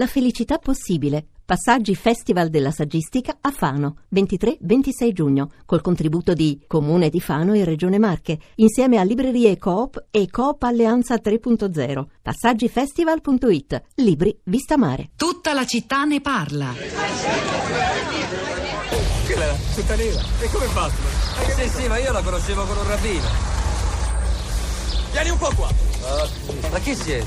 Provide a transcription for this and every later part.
La felicità possibile. Passaggi Festival della Saggistica a Fano, 23-26 giugno, col contributo di Comune di Fano e Regione Marche, insieme a Librerie Coop e Coop Alleanza 3.0. Passaggifestival.it. Libri Vista Mare. Tutta la città ne parla. Che la tutta nera? E come fatto? Eh, sì, sì, ma io la conoscevo con un rabbino. Vieni un po' qua. ma chi siete?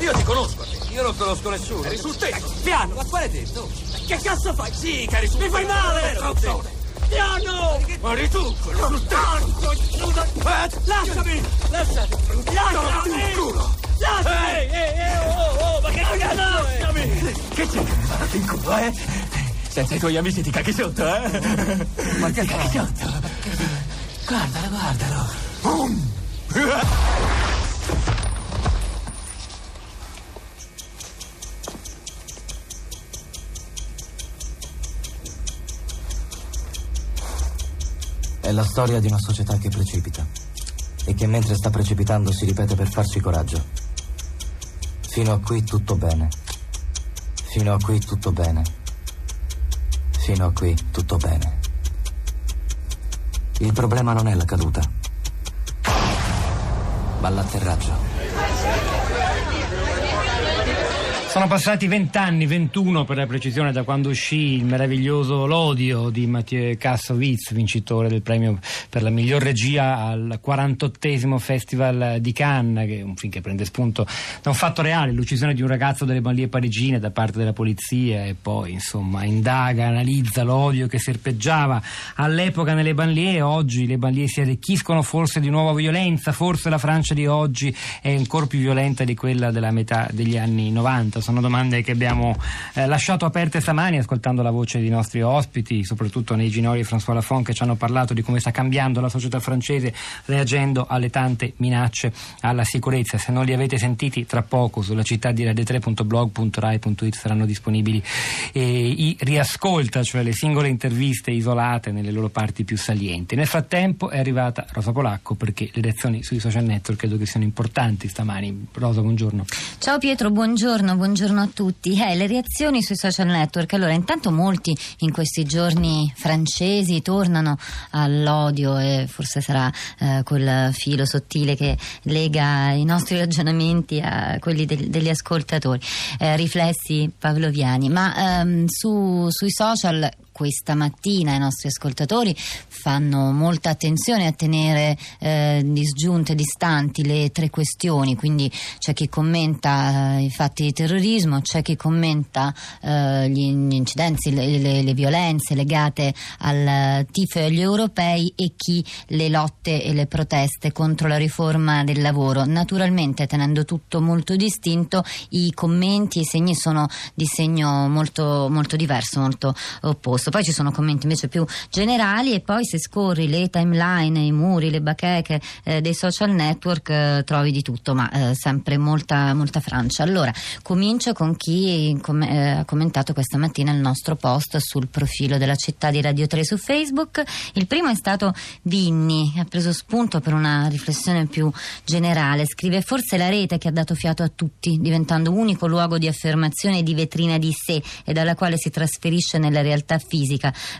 Io ti conosco. Io non conosco nessuno. Eri sul tetto. Piano, ma quale tetto? Che cazzo fai? Sì, che eri sul Mi fai male! Stronzone. Piano! Ma eri tu, quello sul tetto. Eh, Lasciami! Lasciami! Lasciami! culo. Lasciami! Ehi, ehi, ehi, oh, oh, ma che cazzo? Lasciami. Che c'è? Guardate in culo, eh? Senza i tuoi amici ti caghi sotto, eh? Ma che Ti fai? sotto. Guardalo, guardalo. Boom. È la storia di una società che precipita e che mentre sta precipitando si ripete per farci coraggio. Fino a qui tutto bene. Fino a qui tutto bene. Fino a qui tutto bene. Il problema non è la caduta, ma l'atterraggio. Sono passati vent'anni, 21 per la precisione, da quando uscì il meraviglioso L'Odio di Mathieu Kassovitz, vincitore del premio per la miglior regia al 48esimo Festival di Cannes, che è un film che prende spunto da un fatto reale, l'uccisione di un ragazzo delle banlieue parigine da parte della polizia e poi insomma indaga, analizza l'odio che serpeggiava all'epoca nelle banlieue, oggi le banlieue si arricchiscono forse di nuova violenza, forse la Francia di oggi è ancora più violenta di quella della metà degli anni 90. Sono domande che abbiamo eh, lasciato aperte stamani ascoltando la voce dei nostri ospiti, soprattutto nei Ginori e François Lafont che ci hanno parlato di come sta cambiando la società francese reagendo alle tante minacce alla sicurezza. Se non li avete sentiti tra poco sulla città di radio3.blog.rai.it saranno disponibili eh, i riascolta, cioè le singole interviste isolate nelle loro parti più salienti. Nel frattempo è arrivata Rosa Polacco perché le reazioni sui social network credo che siano importanti stamani. Rosa, buongiorno. Ciao Pietro, buongiorno, buongiorno a tutti. Eh, le reazioni sui social network. Allora, intanto molti in questi giorni francesi tornano all'odio e forse sarà eh, quel filo sottile che lega i nostri ragionamenti a quelli del- degli ascoltatori. Eh, riflessi pavloviani. Ma ehm, su- sui social questa mattina i nostri ascoltatori fanno molta attenzione a tenere eh, disgiunte, distanti le tre questioni, quindi c'è chi commenta eh, i fatti di terrorismo, c'è chi commenta eh, gli, incidenti, le, le- le violenze legate al tifo e agli europei e chi le lotte e le proteste contro la riforma del lavoro. Naturalmente tenendo tutto molto distinto, i commenti e i segni sono di segno molto, molto diverso, molto opposto. Poi ci sono commenti invece più generali e poi se scorri le timeline, i muri, le bacheche eh, dei social network eh, trovi di tutto, ma eh, sempre molta, molta Francia. Allora, comincio con chi com- eh, ha commentato questa mattina il nostro post sul profilo della città di Radio 3 su Facebook. Il primo è stato Vinni, ha preso spunto per una riflessione più generale. Scrive forse la rete che ha dato fiato a tutti, diventando unico luogo di affermazione e di vetrina di sé e dalla quale si trasferisce nella realtà fisica.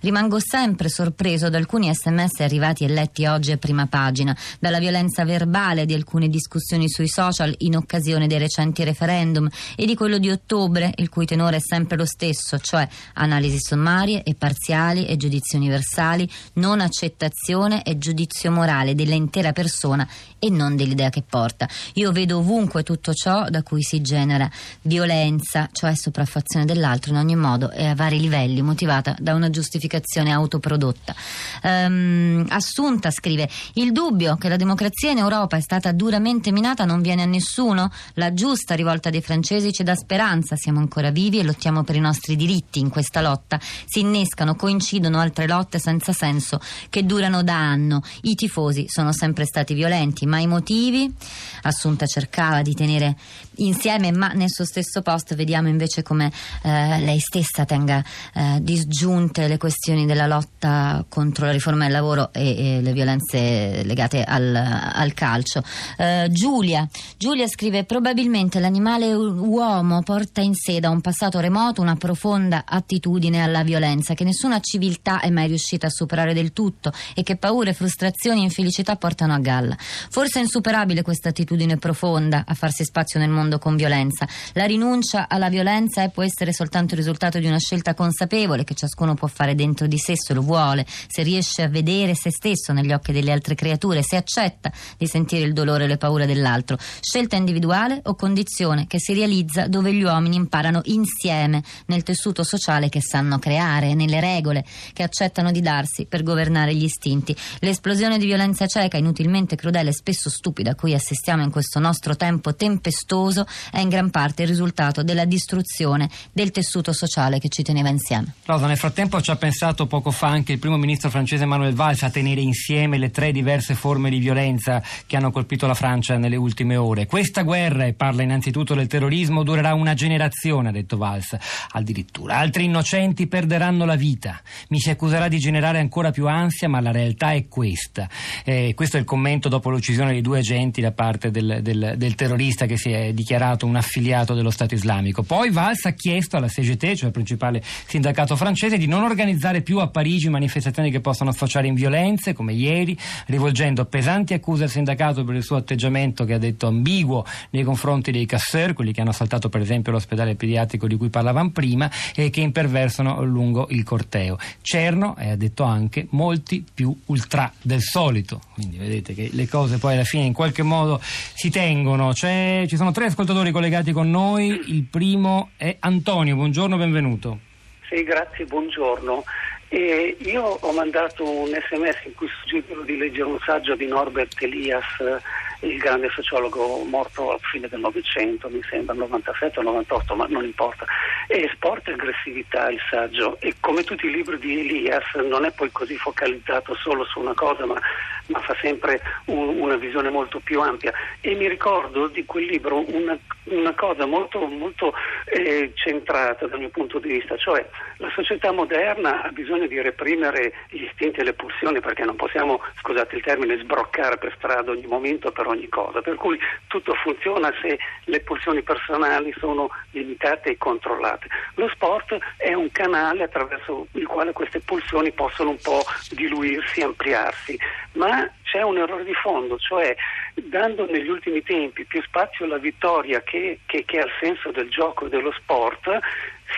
Rimango sempre sorpreso da alcuni sms arrivati e letti oggi a prima pagina, dalla violenza verbale di alcune discussioni sui social in occasione dei recenti referendum e di quello di ottobre, il cui tenore è sempre lo stesso, cioè analisi sommarie e parziali e giudizi universali, non accettazione e giudizio morale dell'intera persona e non dell'idea che porta. Io vedo ovunque tutto ciò da cui si genera violenza, cioè sopraffazione dell'altro in ogni modo e a vari livelli, motivata da una giustificazione autoprodotta. Ehm, Assunta scrive: Il dubbio che la democrazia in Europa è stata duramente minata non viene a nessuno. La giusta rivolta dei francesi ci dà speranza. Siamo ancora vivi e lottiamo per i nostri diritti. In questa lotta si innescano, coincidono altre lotte senza senso che durano da anno. I tifosi sono sempre stati violenti, ma i motivi? Assunta cercava di tenere insieme, ma nel suo stesso post vediamo invece come eh, lei stessa tenga eh, disgiunto aggiunte le questioni della lotta contro la riforma del lavoro e, e le violenze legate al, al calcio. Uh, Giulia. Giulia scrive probabilmente l'animale uomo porta in sé da un passato remoto una profonda attitudine alla violenza che nessuna civiltà è mai riuscita a superare del tutto e che paure, frustrazioni e infelicità portano a galla. Forse è insuperabile questa attitudine profonda a farsi spazio nel mondo con violenza. La rinuncia alla violenza può essere soltanto il risultato di una scelta consapevole che ciascuno può fare dentro di sé se lo vuole, se riesce a vedere se stesso negli occhi delle altre creature, se accetta di sentire il dolore e le paure dell'altro. Scelta individuale o condizione che si realizza dove gli uomini imparano insieme nel tessuto sociale che sanno creare, nelle regole che accettano di darsi per governare gli istinti. L'esplosione di violenza cieca, inutilmente crudele e spesso stupida a cui assistiamo in questo nostro tempo tempestoso è in gran parte il risultato della distruzione del tessuto sociale che ci teneva insieme. Rosa, nel frattempo ci ha pensato poco fa anche il primo ministro francese Manuel Valls a tenere insieme le tre diverse forme di violenza che hanno colpito la Francia nelle ultime ore. Questa guerra, e parla innanzitutto del terrorismo, durerà una generazione, ha detto Valls, addirittura. Altri innocenti perderanno la vita. Mi si accuserà di generare ancora più ansia, ma la realtà è questa. Eh, questo è il commento dopo l'uccisione di due agenti da parte del, del, del terrorista che si è dichiarato un affiliato dello Stato islamico. Poi Valls ha chiesto alla CGT, cioè il principale sindacato francese, di non organizzare più a Parigi manifestazioni che possano sfociare in violenze, come ieri, rivolgendo pesanti accuse al sindacato per il suo atteggiamento che ha detto ambiguo nei confronti dei casseur, quelli che hanno assaltato per esempio l'ospedale pediatrico di cui parlavamo prima e che imperversano lungo il corteo. Cerno, ha detto anche, molti più ultra del solito. Quindi vedete che le cose poi alla fine in qualche modo si tengono. C'è, ci sono tre ascoltatori collegati con noi. Il primo è Antonio. Buongiorno, benvenuto. Sì, grazie, buongiorno. E io ho mandato un sms in cui suggerivo di leggere un saggio di Norbert Elias, il grande sociologo morto a fine del Novecento, mi sembra 97 o 98, ma non importa. E sport e aggressività il saggio e come tutti i libri di Elias non è poi così focalizzato solo su una cosa, ma, ma fa sempre un, una visione molto più ampia. E mi ricordo di quel libro una, una cosa molto, molto eh, centrata dal mio punto di vista, cioè la società moderna ha bisogno di reprimere gli istinti e le pulsioni perché non possiamo, scusate il termine, sbroccare per strada ogni momento per ogni cosa, per cui tutto funziona se le pulsioni personali sono limitate e controllate. Lo sport è un canale attraverso il quale queste pulsioni possono un po' diluirsi, ampliarsi, ma c'è un errore di fondo, cioè dando negli ultimi tempi più spazio alla vittoria che, che, che al senso del gioco e dello sport,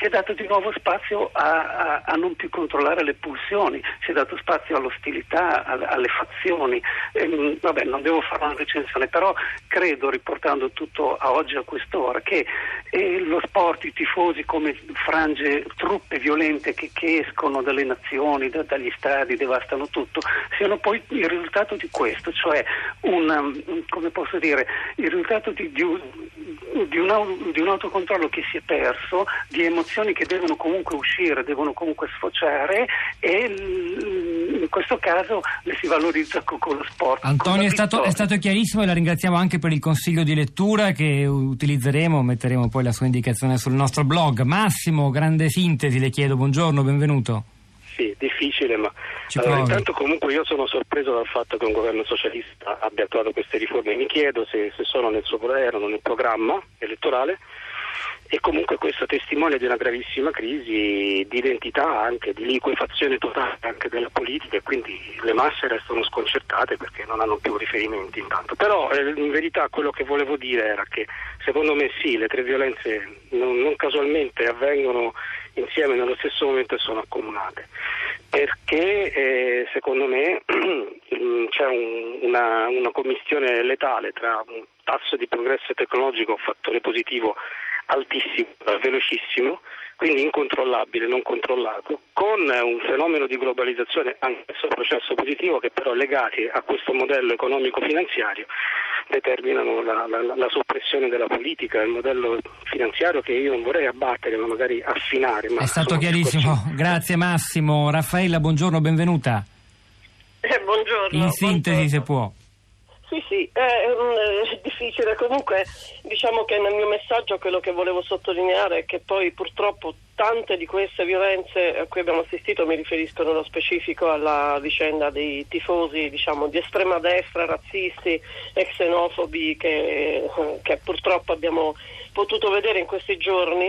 si è dato di nuovo spazio a, a, a, non più controllare le pulsioni, si è dato spazio all'ostilità, alle, alle fazioni. Ehm, vabbè, non devo fare una recensione, però credo, riportando tutto a oggi a quest'ora, che eh, lo sport, i tifosi come frange, truppe violente che, che escono dalle nazioni, da, dagli stadi, devastano tutto, siano poi il risultato di questo, cioè un, come posso dire, il risultato di, di, un, di, un, di un autocontrollo che si è perso, di emozioni che devono comunque uscire, devono comunque sfociare e in questo caso le si valorizza con, lo sport. Antonio è stato, è stato, chiarissimo e la ringraziamo anche per il consiglio di lettura che utilizzeremo, metteremo poi la sua indicazione sul nostro blog. Massimo, grande sintesi le chiedo, buongiorno, benvenuto. Sì, difficile, ma allora, intanto comunque io sono sorpreso dal fatto che un governo socialista abbia attuato queste riforme. Mi chiedo se, se sono nel suo erano nel programma elettorale e comunque questo testimonia di una gravissima crisi di identità anche, di liquefazione totale anche della politica e quindi le masse restano sconcertate perché non hanno più riferimenti intanto. Però eh, in verità quello che volevo dire era che secondo me sì, le tre violenze non, non casualmente avvengono insieme nello stesso momento e sono accomunate. Perché eh, secondo me c'è un, una, una commistione letale tra un tasso di progresso tecnologico, fattore positivo altissimo, velocissimo, quindi incontrollabile, non controllato, con un fenomeno di globalizzazione, anche questo processo positivo, che però legati a questo modello economico-finanziario determinano la, la, la soppressione della politica, il modello finanziario che io non vorrei abbattere, ma magari affinare. Ma È stato chiarissimo, discorsi... grazie Massimo. Raffaella, buongiorno, benvenuta. Eh, buongiorno. In sintesi buongiorno. se può. Sì, sì, è, è, difficile. Comunque diciamo che nel mio messaggio quello che volevo sottolineare è che poi purtroppo tante di queste violenze a cui abbiamo assistito mi riferiscono nello specifico alla vicenda dei tifosi diciamo, di estrema destra, razzisti e xenofobi che, che purtroppo abbiamo potuto vedere in questi giorni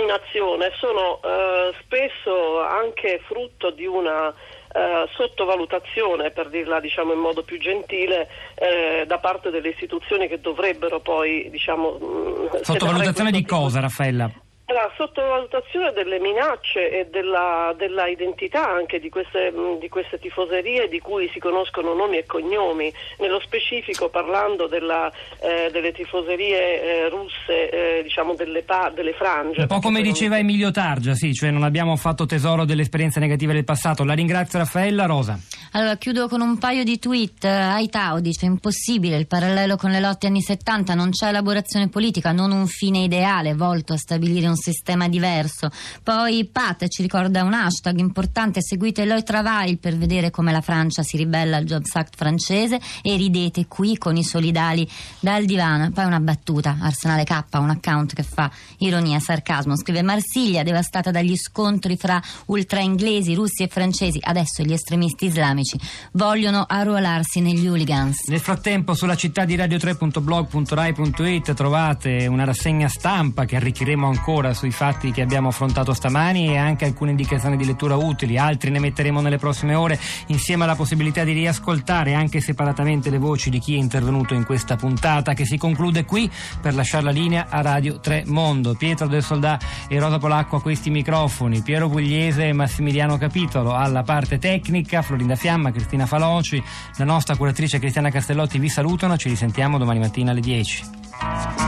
in azione. Sono eh, spesso anche frutto di una eh, sottovalutazione, per dirla diciamo, in modo più gentile, eh, da parte delle istituzioni che dovrebbero poi... Diciamo, mm, Sottovalutazione di cosa, Raffaella? La sottovalutazione delle minacce e della, della identità anche di queste, di queste, tifoserie di cui si conoscono nomi e cognomi, nello specifico parlando della, eh, delle tifoserie eh, russe, eh, diciamo delle, pa- delle, frange. Un po' come diceva Emilio Targia, sì, cioè non abbiamo fatto tesoro delle esperienze negative del passato. La ringrazio Raffaella Rosa. Allora chiudo con un paio di tweet. Aitao dice impossibile il parallelo con le lotte anni 70, non c'è elaborazione politica, non un fine ideale volto a stabilire un un sistema diverso. Poi Pat ci ricorda un hashtag importante, seguite Eloy Travail per vedere come la Francia si ribella al Jobs Act francese e ridete qui con i solidali dal divano. Poi una battuta, Arsenale K, un account che fa ironia, sarcasmo. Scrive Marsiglia devastata dagli scontri fra ultra inglesi, russi e francesi. Adesso gli estremisti islamici vogliono arruolarsi negli hooligans. Nel frattempo sulla città di radio3.blog.rai.it trovate una rassegna stampa che arricchiremo ancora ancora sui fatti che abbiamo affrontato stamani e anche alcune indicazioni di lettura utili, altri ne metteremo nelle prossime ore insieme alla possibilità di riascoltare anche separatamente le voci di chi è intervenuto in questa puntata che si conclude qui per lasciare la linea a Radio 3 Mondo. Pietro del Soldà e Rosa Polacco a questi microfoni, Piero Pugliese e Massimiliano Capitolo alla parte tecnica, Florinda Fiamma, Cristina Faloci, la nostra curatrice Cristiana Castellotti vi salutano, ci risentiamo domani mattina alle 10.